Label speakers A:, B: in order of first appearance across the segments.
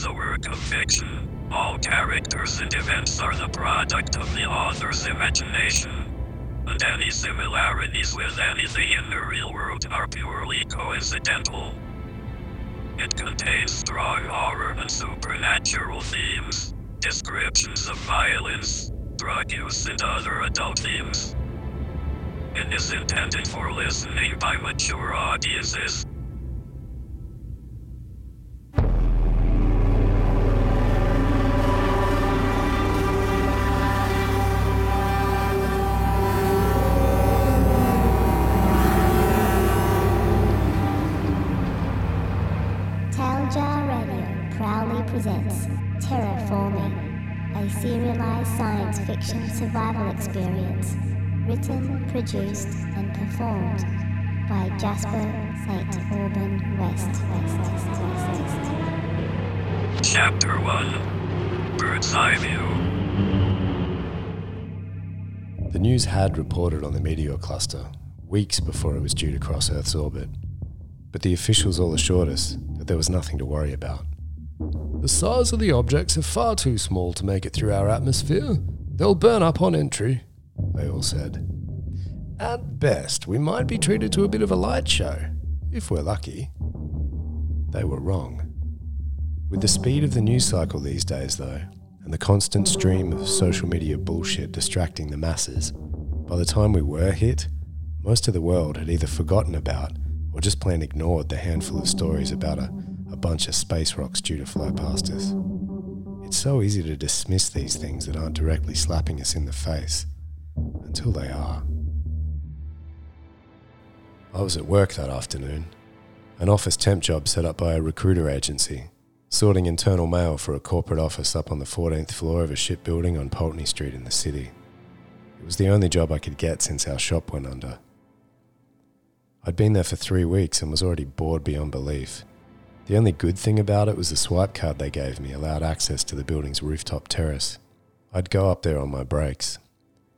A: is a work of fiction. All characters and events are the product of the author's imagination. And any similarities with anything in the real world are purely coincidental. It contains strong horror and supernatural themes, descriptions of violence, drug use, and other adult themes. It is intended for listening by mature audiences.
B: Experience, written, produced, and performed by Jasper St. Auburn West. West, West, West, West.
A: Chapter 1 Bird's Eye View.
C: The news had reported on the meteor cluster weeks before it was due to cross Earth's orbit, but the officials all assured us that there was nothing to worry about. The size of the objects are far too small to make it through our atmosphere. They'll burn up on entry, they all said. At best, we might be treated to a bit of a light show, if we're lucky. They were wrong. With the speed of the news cycle these days, though, and the constant stream of social media bullshit distracting the masses, by the time we were hit, most of the world had either forgotten about or just plain ignored the handful of stories about a, a bunch of space rocks due to fly past us. It's so easy to dismiss these things that aren't directly slapping us in the face, until they are. I was at work that afternoon, an office temp job set up by a recruiter agency, sorting internal mail for a corporate office up on the 14th floor of a shipbuilding on Pulteney Street in the city. It was the only job I could get since our shop went under. I'd been there for three weeks and was already bored beyond belief. The only good thing about it was the swipe card they gave me allowed access to the building's rooftop terrace. I'd go up there on my breaks.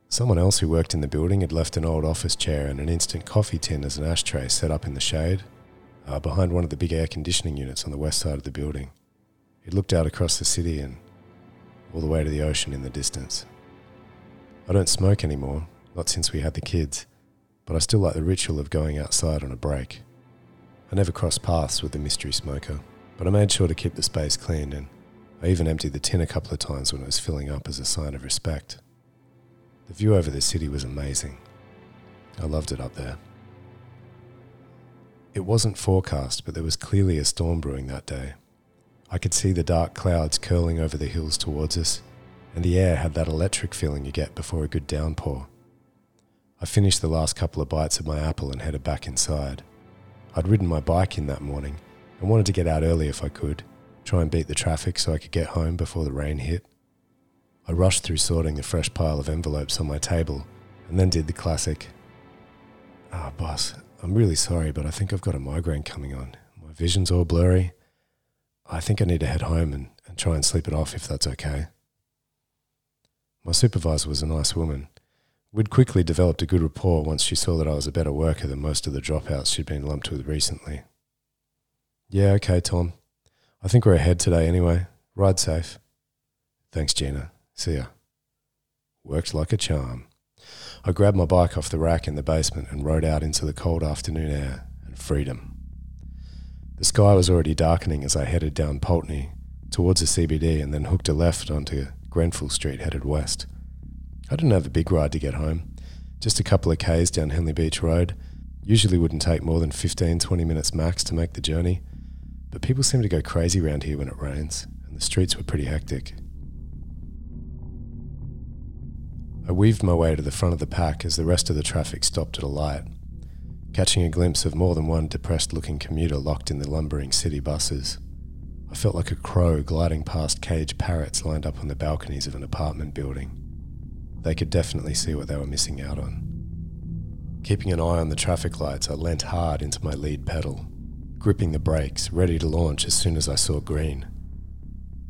C: Someone else who worked in the building had left an old office chair and an instant coffee tin as an ashtray set up in the shade, uh, behind one of the big air conditioning units on the west side of the building. It looked out across the city and all the way to the ocean in the distance. I don't smoke anymore, not since we had the kids, but I still like the ritual of going outside on a break. I never crossed paths with the mystery smoker, but I made sure to keep the space clean and I even emptied the tin a couple of times when it was filling up as a sign of respect. The view over the city was amazing. I loved it up there. It wasn't forecast, but there was clearly a storm brewing that day. I could see the dark clouds curling over the hills towards us, and the air had that electric feeling you get before a good downpour. I finished the last couple of bites of my apple and headed back inside. I'd ridden my bike in that morning and wanted to get out early if I could, try and beat the traffic so I could get home before the rain hit. I rushed through sorting the fresh pile of envelopes on my table and then did the classic Ah, boss, I'm really sorry, but I think I've got a migraine coming on. My vision's all blurry. I think I need to head home and, and try and sleep it off if that's okay. My supervisor was a nice woman. We'd quickly developed a good rapport once she saw that I was a better worker than most of the dropouts she'd been lumped with recently. Yeah, okay, Tom. I think we're ahead today anyway. Ride safe. Thanks, Gina. See ya. Worked like a charm. I grabbed my bike off the rack in the basement and rode out into the cold afternoon air and freedom. The sky was already darkening as I headed down Pulteney towards the CBD and then hooked a left onto Grenfell Street headed west. I didn't have a big ride to get home, just a couple of Ks down Henley Beach Road. Usually wouldn't take more than 15, 20 minutes max to make the journey, but people seem to go crazy around here when it rains, and the streets were pretty hectic. I weaved my way to the front of the pack as the rest of the traffic stopped at a light, catching a glimpse of more than one depressed looking commuter locked in the lumbering city buses. I felt like a crow gliding past caged parrots lined up on the balconies of an apartment building. They could definitely see what they were missing out on. Keeping an eye on the traffic lights, I leant hard into my lead pedal, gripping the brakes, ready to launch as soon as I saw green.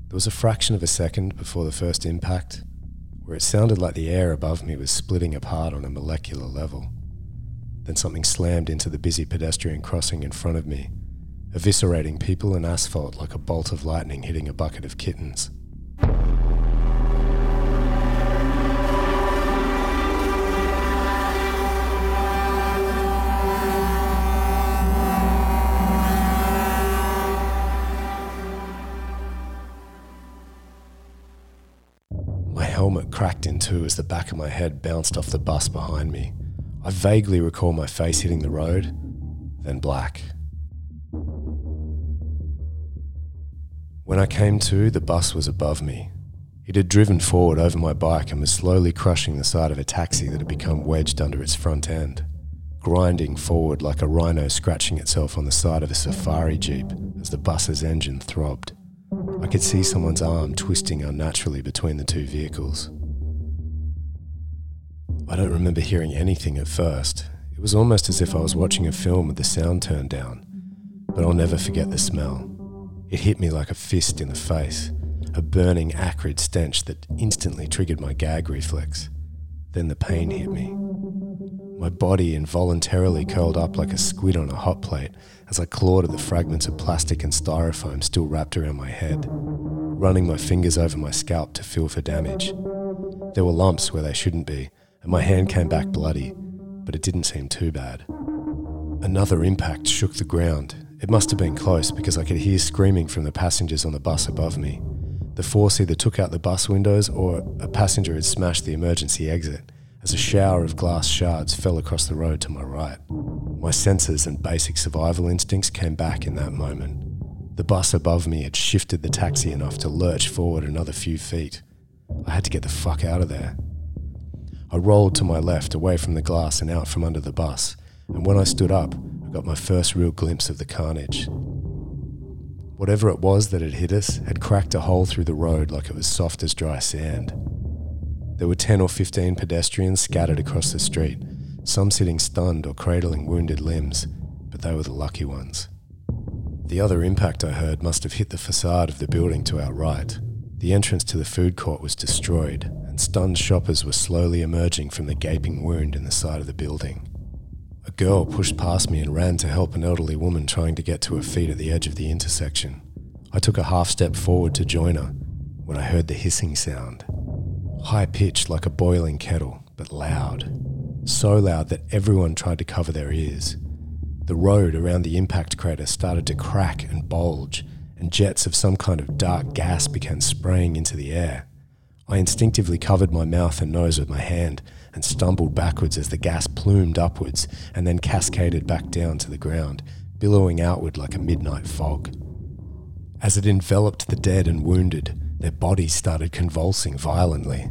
C: There was a fraction of a second before the first impact, where it sounded like the air above me was splitting apart on a molecular level. Then something slammed into the busy pedestrian crossing in front of me, eviscerating people and asphalt like a bolt of lightning hitting a bucket of kittens. Cracked in two as the back of my head bounced off the bus behind me. I vaguely recall my face hitting the road, then black. When I came to, the bus was above me. It had driven forward over my bike and was slowly crushing the side of a taxi that had become wedged under its front end, grinding forward like a rhino scratching itself on the side of a safari jeep as the bus's engine throbbed. I could see someone's arm twisting unnaturally between the two vehicles. I don't remember hearing anything at first. It was almost as if I was watching a film with the sound turned down. But I'll never forget the smell. It hit me like a fist in the face, a burning, acrid stench that instantly triggered my gag reflex. Then the pain hit me. My body involuntarily curled up like a squid on a hot plate as I clawed at the fragments of plastic and styrofoam still wrapped around my head, running my fingers over my scalp to feel for damage. There were lumps where they shouldn't be, and my hand came back bloody, but it didn't seem too bad. Another impact shook the ground. It must have been close because I could hear screaming from the passengers on the bus above me. The force either took out the bus windows or a passenger had smashed the emergency exit as a shower of glass shards fell across the road to my right. My senses and basic survival instincts came back in that moment. The bus above me had shifted the taxi enough to lurch forward another few feet. I had to get the fuck out of there. I rolled to my left, away from the glass and out from under the bus, and when I stood up, I got my first real glimpse of the carnage. Whatever it was that had hit us had cracked a hole through the road like it was soft as dry sand. There were 10 or 15 pedestrians scattered across the street, some sitting stunned or cradling wounded limbs, but they were the lucky ones. The other impact I heard must have hit the facade of the building to our right. The entrance to the food court was destroyed, and stunned shoppers were slowly emerging from the gaping wound in the side of the building. A girl pushed past me and ran to help an elderly woman trying to get to her feet at the edge of the intersection. I took a half step forward to join her when I heard the hissing sound. High pitched like a boiling kettle, but loud. So loud that everyone tried to cover their ears. The road around the impact crater started to crack and bulge, and jets of some kind of dark gas began spraying into the air. I instinctively covered my mouth and nose with my hand and stumbled backwards as the gas plumed upwards and then cascaded back down to the ground, billowing outward like a midnight fog. As it enveloped the dead and wounded, their bodies started convulsing violently.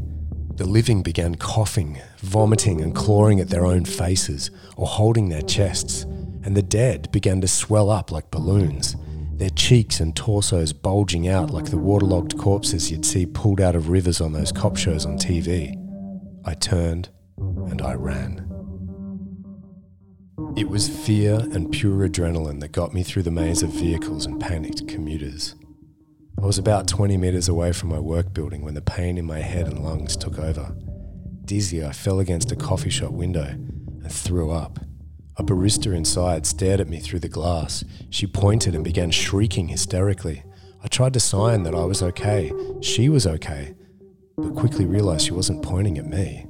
C: The living began coughing, vomiting, and clawing at their own faces or holding their chests, and the dead began to swell up like balloons, their cheeks and torsos bulging out like the waterlogged corpses you'd see pulled out of rivers on those cop shows on TV. I turned and I ran. It was fear and pure adrenaline that got me through the maze of vehicles and panicked commuters. I was about 20 metres away from my work building when the pain in my head and lungs took over. Dizzy, I fell against a coffee shop window and threw up. A barista inside stared at me through the glass. She pointed and began shrieking hysterically. I tried to sign that I was okay. She was okay, but quickly realised she wasn't pointing at me.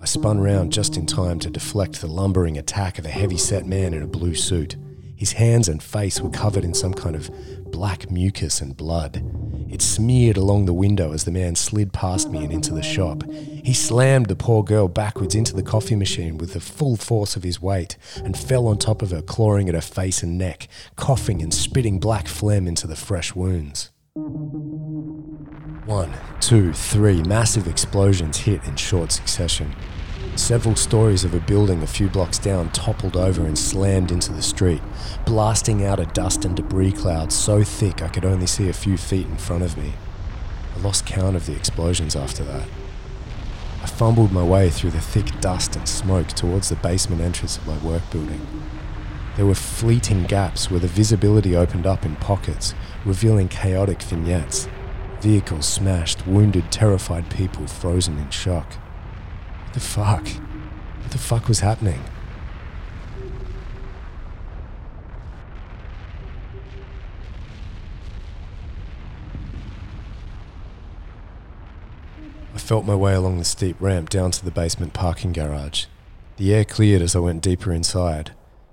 C: I spun round just in time to deflect the lumbering attack of a heavy set man in a blue suit. His hands and face were covered in some kind of black mucus and blood. It smeared along the window as the man slid past me and into the shop. He slammed the poor girl backwards into the coffee machine with the full force of his weight and fell on top of her, clawing at her face and neck, coughing and spitting black phlegm into the fresh wounds. One, two, three massive explosions hit in short succession. Several stories of a building a few blocks down toppled over and slammed into the street, blasting out a dust and debris cloud so thick I could only see a few feet in front of me. I lost count of the explosions after that. I fumbled my way through the thick dust and smoke towards the basement entrance of my work building. There were fleeting gaps where the visibility opened up in pockets, revealing chaotic vignettes. Vehicles smashed, wounded, terrified people frozen in shock. What the fuck? What the fuck was happening? I felt my way along the steep ramp down to the basement parking garage. The air cleared as I went deeper inside,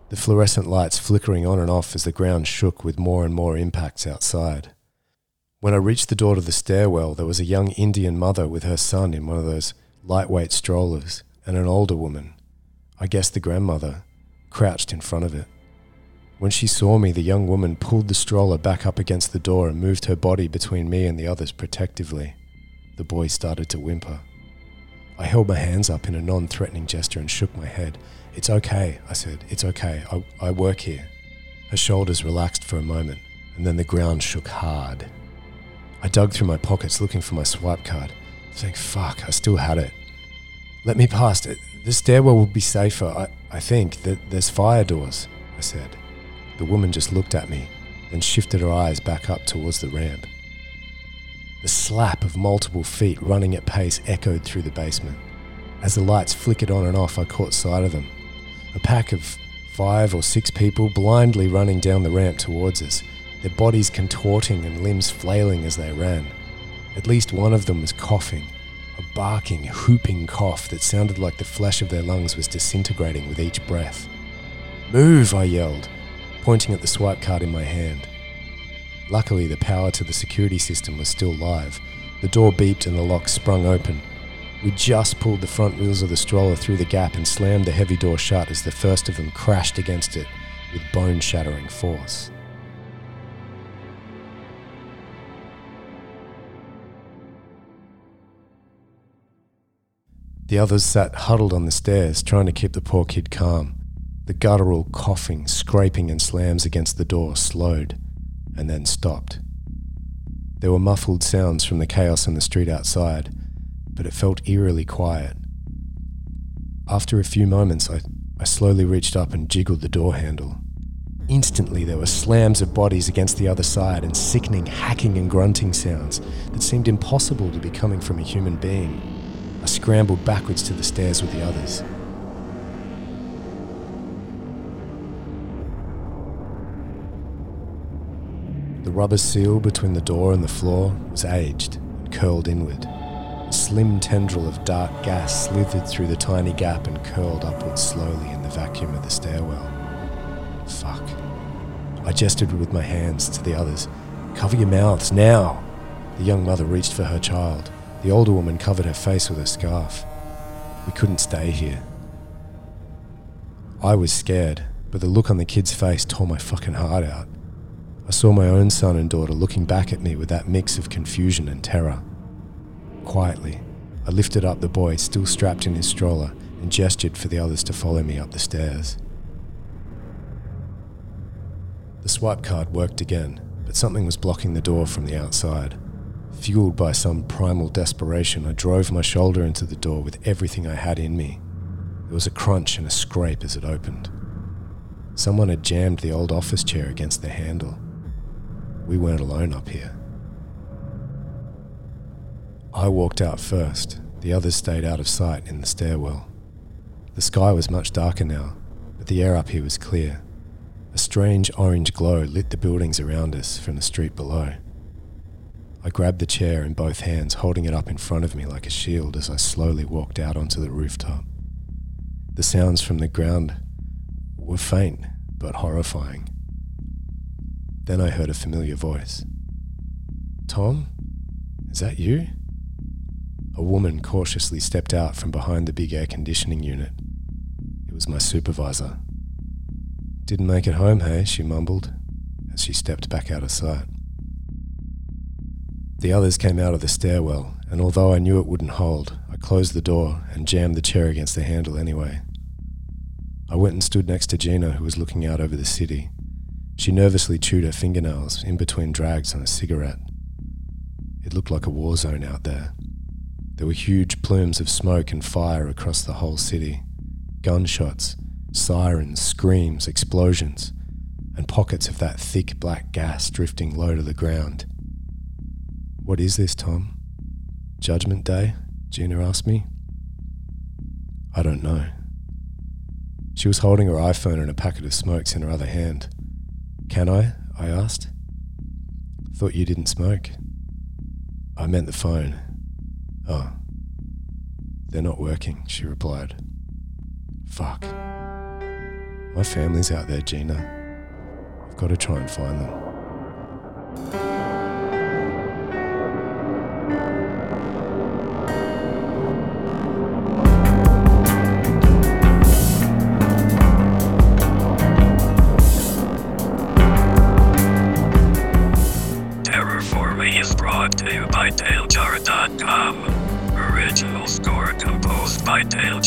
C: the fluorescent lights flickering on and off as the ground shook with more and more impacts outside. When I reached the door to the stairwell, there was a young Indian mother with her son in one of those lightweight strollers, and an older woman, I guess the grandmother, crouched in front of it. When she saw me, the young woman pulled the stroller back up against the door and moved her body between me and the others protectively. The boy started to whimper. I held my hands up in a non threatening gesture and shook my head. It's okay, I said. It's okay. I, I work here. Her shoulders relaxed for a moment, and then the ground shook hard. I dug through my pockets looking for my swipe card. Thank fuck, I still had it. Let me past. it. The stairwell will be safer. I, I think that there's fire doors, I said. The woman just looked at me, then shifted her eyes back up towards the ramp. The slap of multiple feet running at pace echoed through the basement. As the lights flickered on and off, I caught sight of them. A pack of five or six people blindly running down the ramp towards us, their bodies contorting and limbs flailing as they ran. At least one of them was coughing, a barking, whooping cough that sounded like the flesh of their lungs was disintegrating with each breath. Move, I yelled pointing at the swipe card in my hand. Luckily, the power to the security system was still live. The door beeped and the lock sprung open. We just pulled the front wheels of the stroller through the gap and slammed the heavy door shut as the first of them crashed against it with bone shattering force. The others sat huddled on the stairs, trying to keep the poor kid calm. The guttural coughing, scraping, and slams against the door slowed and then stopped. There were muffled sounds from the chaos in the street outside, but it felt eerily quiet. After a few moments, I, I slowly reached up and jiggled the door handle. Instantly, there were slams of bodies against the other side and sickening hacking and grunting sounds that seemed impossible to be coming from a human being. I scrambled backwards to the stairs with the others. The rubber seal between the door and the floor was aged and curled inward. A slim tendril of dark gas slithered through the tiny gap and curled upwards slowly in the vacuum of the stairwell. Fuck. I gestured with my hands to the others. Cover your mouths, now! The young mother reached for her child. The older woman covered her face with her scarf. We couldn't stay here. I was scared, but the look on the kid's face tore my fucking heart out. I saw my own son and daughter looking back at me with that mix of confusion and terror. Quietly, I lifted up the boy still strapped in his stroller and gestured for the others to follow me up the stairs. The swipe card worked again, but something was blocking the door from the outside. Fueled by some primal desperation, I drove my shoulder into the door with everything I had in me. There was a crunch and a scrape as it opened. Someone had jammed the old office chair against the handle. We weren't alone up here. I walked out first. The others stayed out of sight in the stairwell. The sky was much darker now, but the air up here was clear. A strange orange glow lit the buildings around us from the street below. I grabbed the chair in both hands, holding it up in front of me like a shield as I slowly walked out onto the rooftop. The sounds from the ground were faint but horrifying. Then I heard a familiar voice. Tom? Is that you? A woman cautiously stepped out from behind the big air conditioning unit. It was my supervisor. Didn't make it home, hey? she mumbled as she stepped back out of sight. The others came out of the stairwell, and although I knew it wouldn't hold, I closed the door and jammed the chair against the handle anyway. I went and stood next to Gina, who was looking out over the city. She nervously chewed her fingernails in between drags on a cigarette. It looked like a war zone out there. There were huge plumes of smoke and fire across the whole city. Gunshots, sirens, screams, explosions, and pockets of that thick black gas drifting low to the ground. What is this, Tom? Judgment Day? Gina asked me. I don't know. She was holding her iPhone and a packet of smokes in her other hand. Can I? I asked. Thought you didn't smoke. I meant the phone. Oh, They're not working, she replied. Fuck. My family's out there, Gina. I've got to try and find them.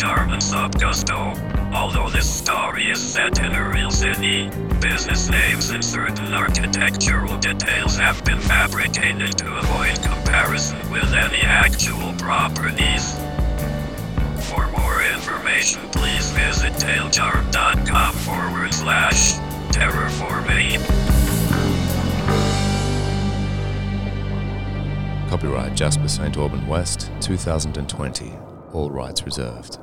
A: And Subgusto. Although this story is set in a real city, business names and certain architectural details have been fabricated to avoid comparison with any actual properties. For more information, please visit tailjar.com forward slash terraforming.
C: Copyright Jasper St. Auburn West, 2020. All rights reserved.